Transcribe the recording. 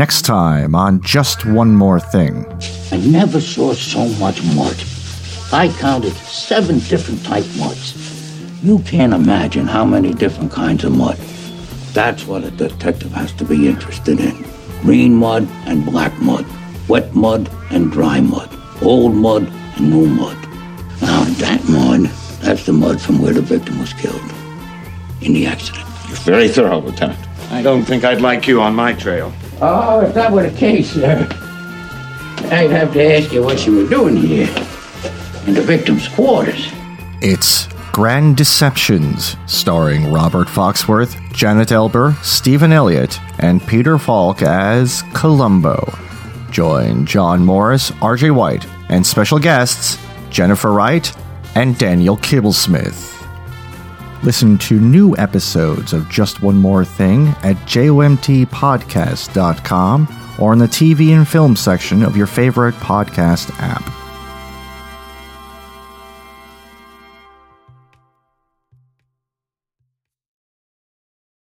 Next time on Just One More Thing. I never saw so much mud. I counted seven different type muds. You can't imagine how many different kinds of mud. That's what a detective has to be interested in. Green mud and black mud. Wet mud and dry mud. Old mud and new mud. Now that mud, that's the mud from where the victim was killed. In the accident. You're very thorough, Lieutenant. I don't think I'd like you on my trail. Oh, if that were the case, sir, I'd have to ask you what you were doing here. In the victim's quarters. It's Grand Deceptions, starring Robert Foxworth, Janet Eilber, Stephen Elliott, and Peter Falk as Columbo. Join John Morris, RJ White, and special guests Jennifer Wright and Daniel Kibblesmith. Listen to new episodes of Just One More Thing at jomtpodcast.com or in the TV and film section of your favorite podcast app.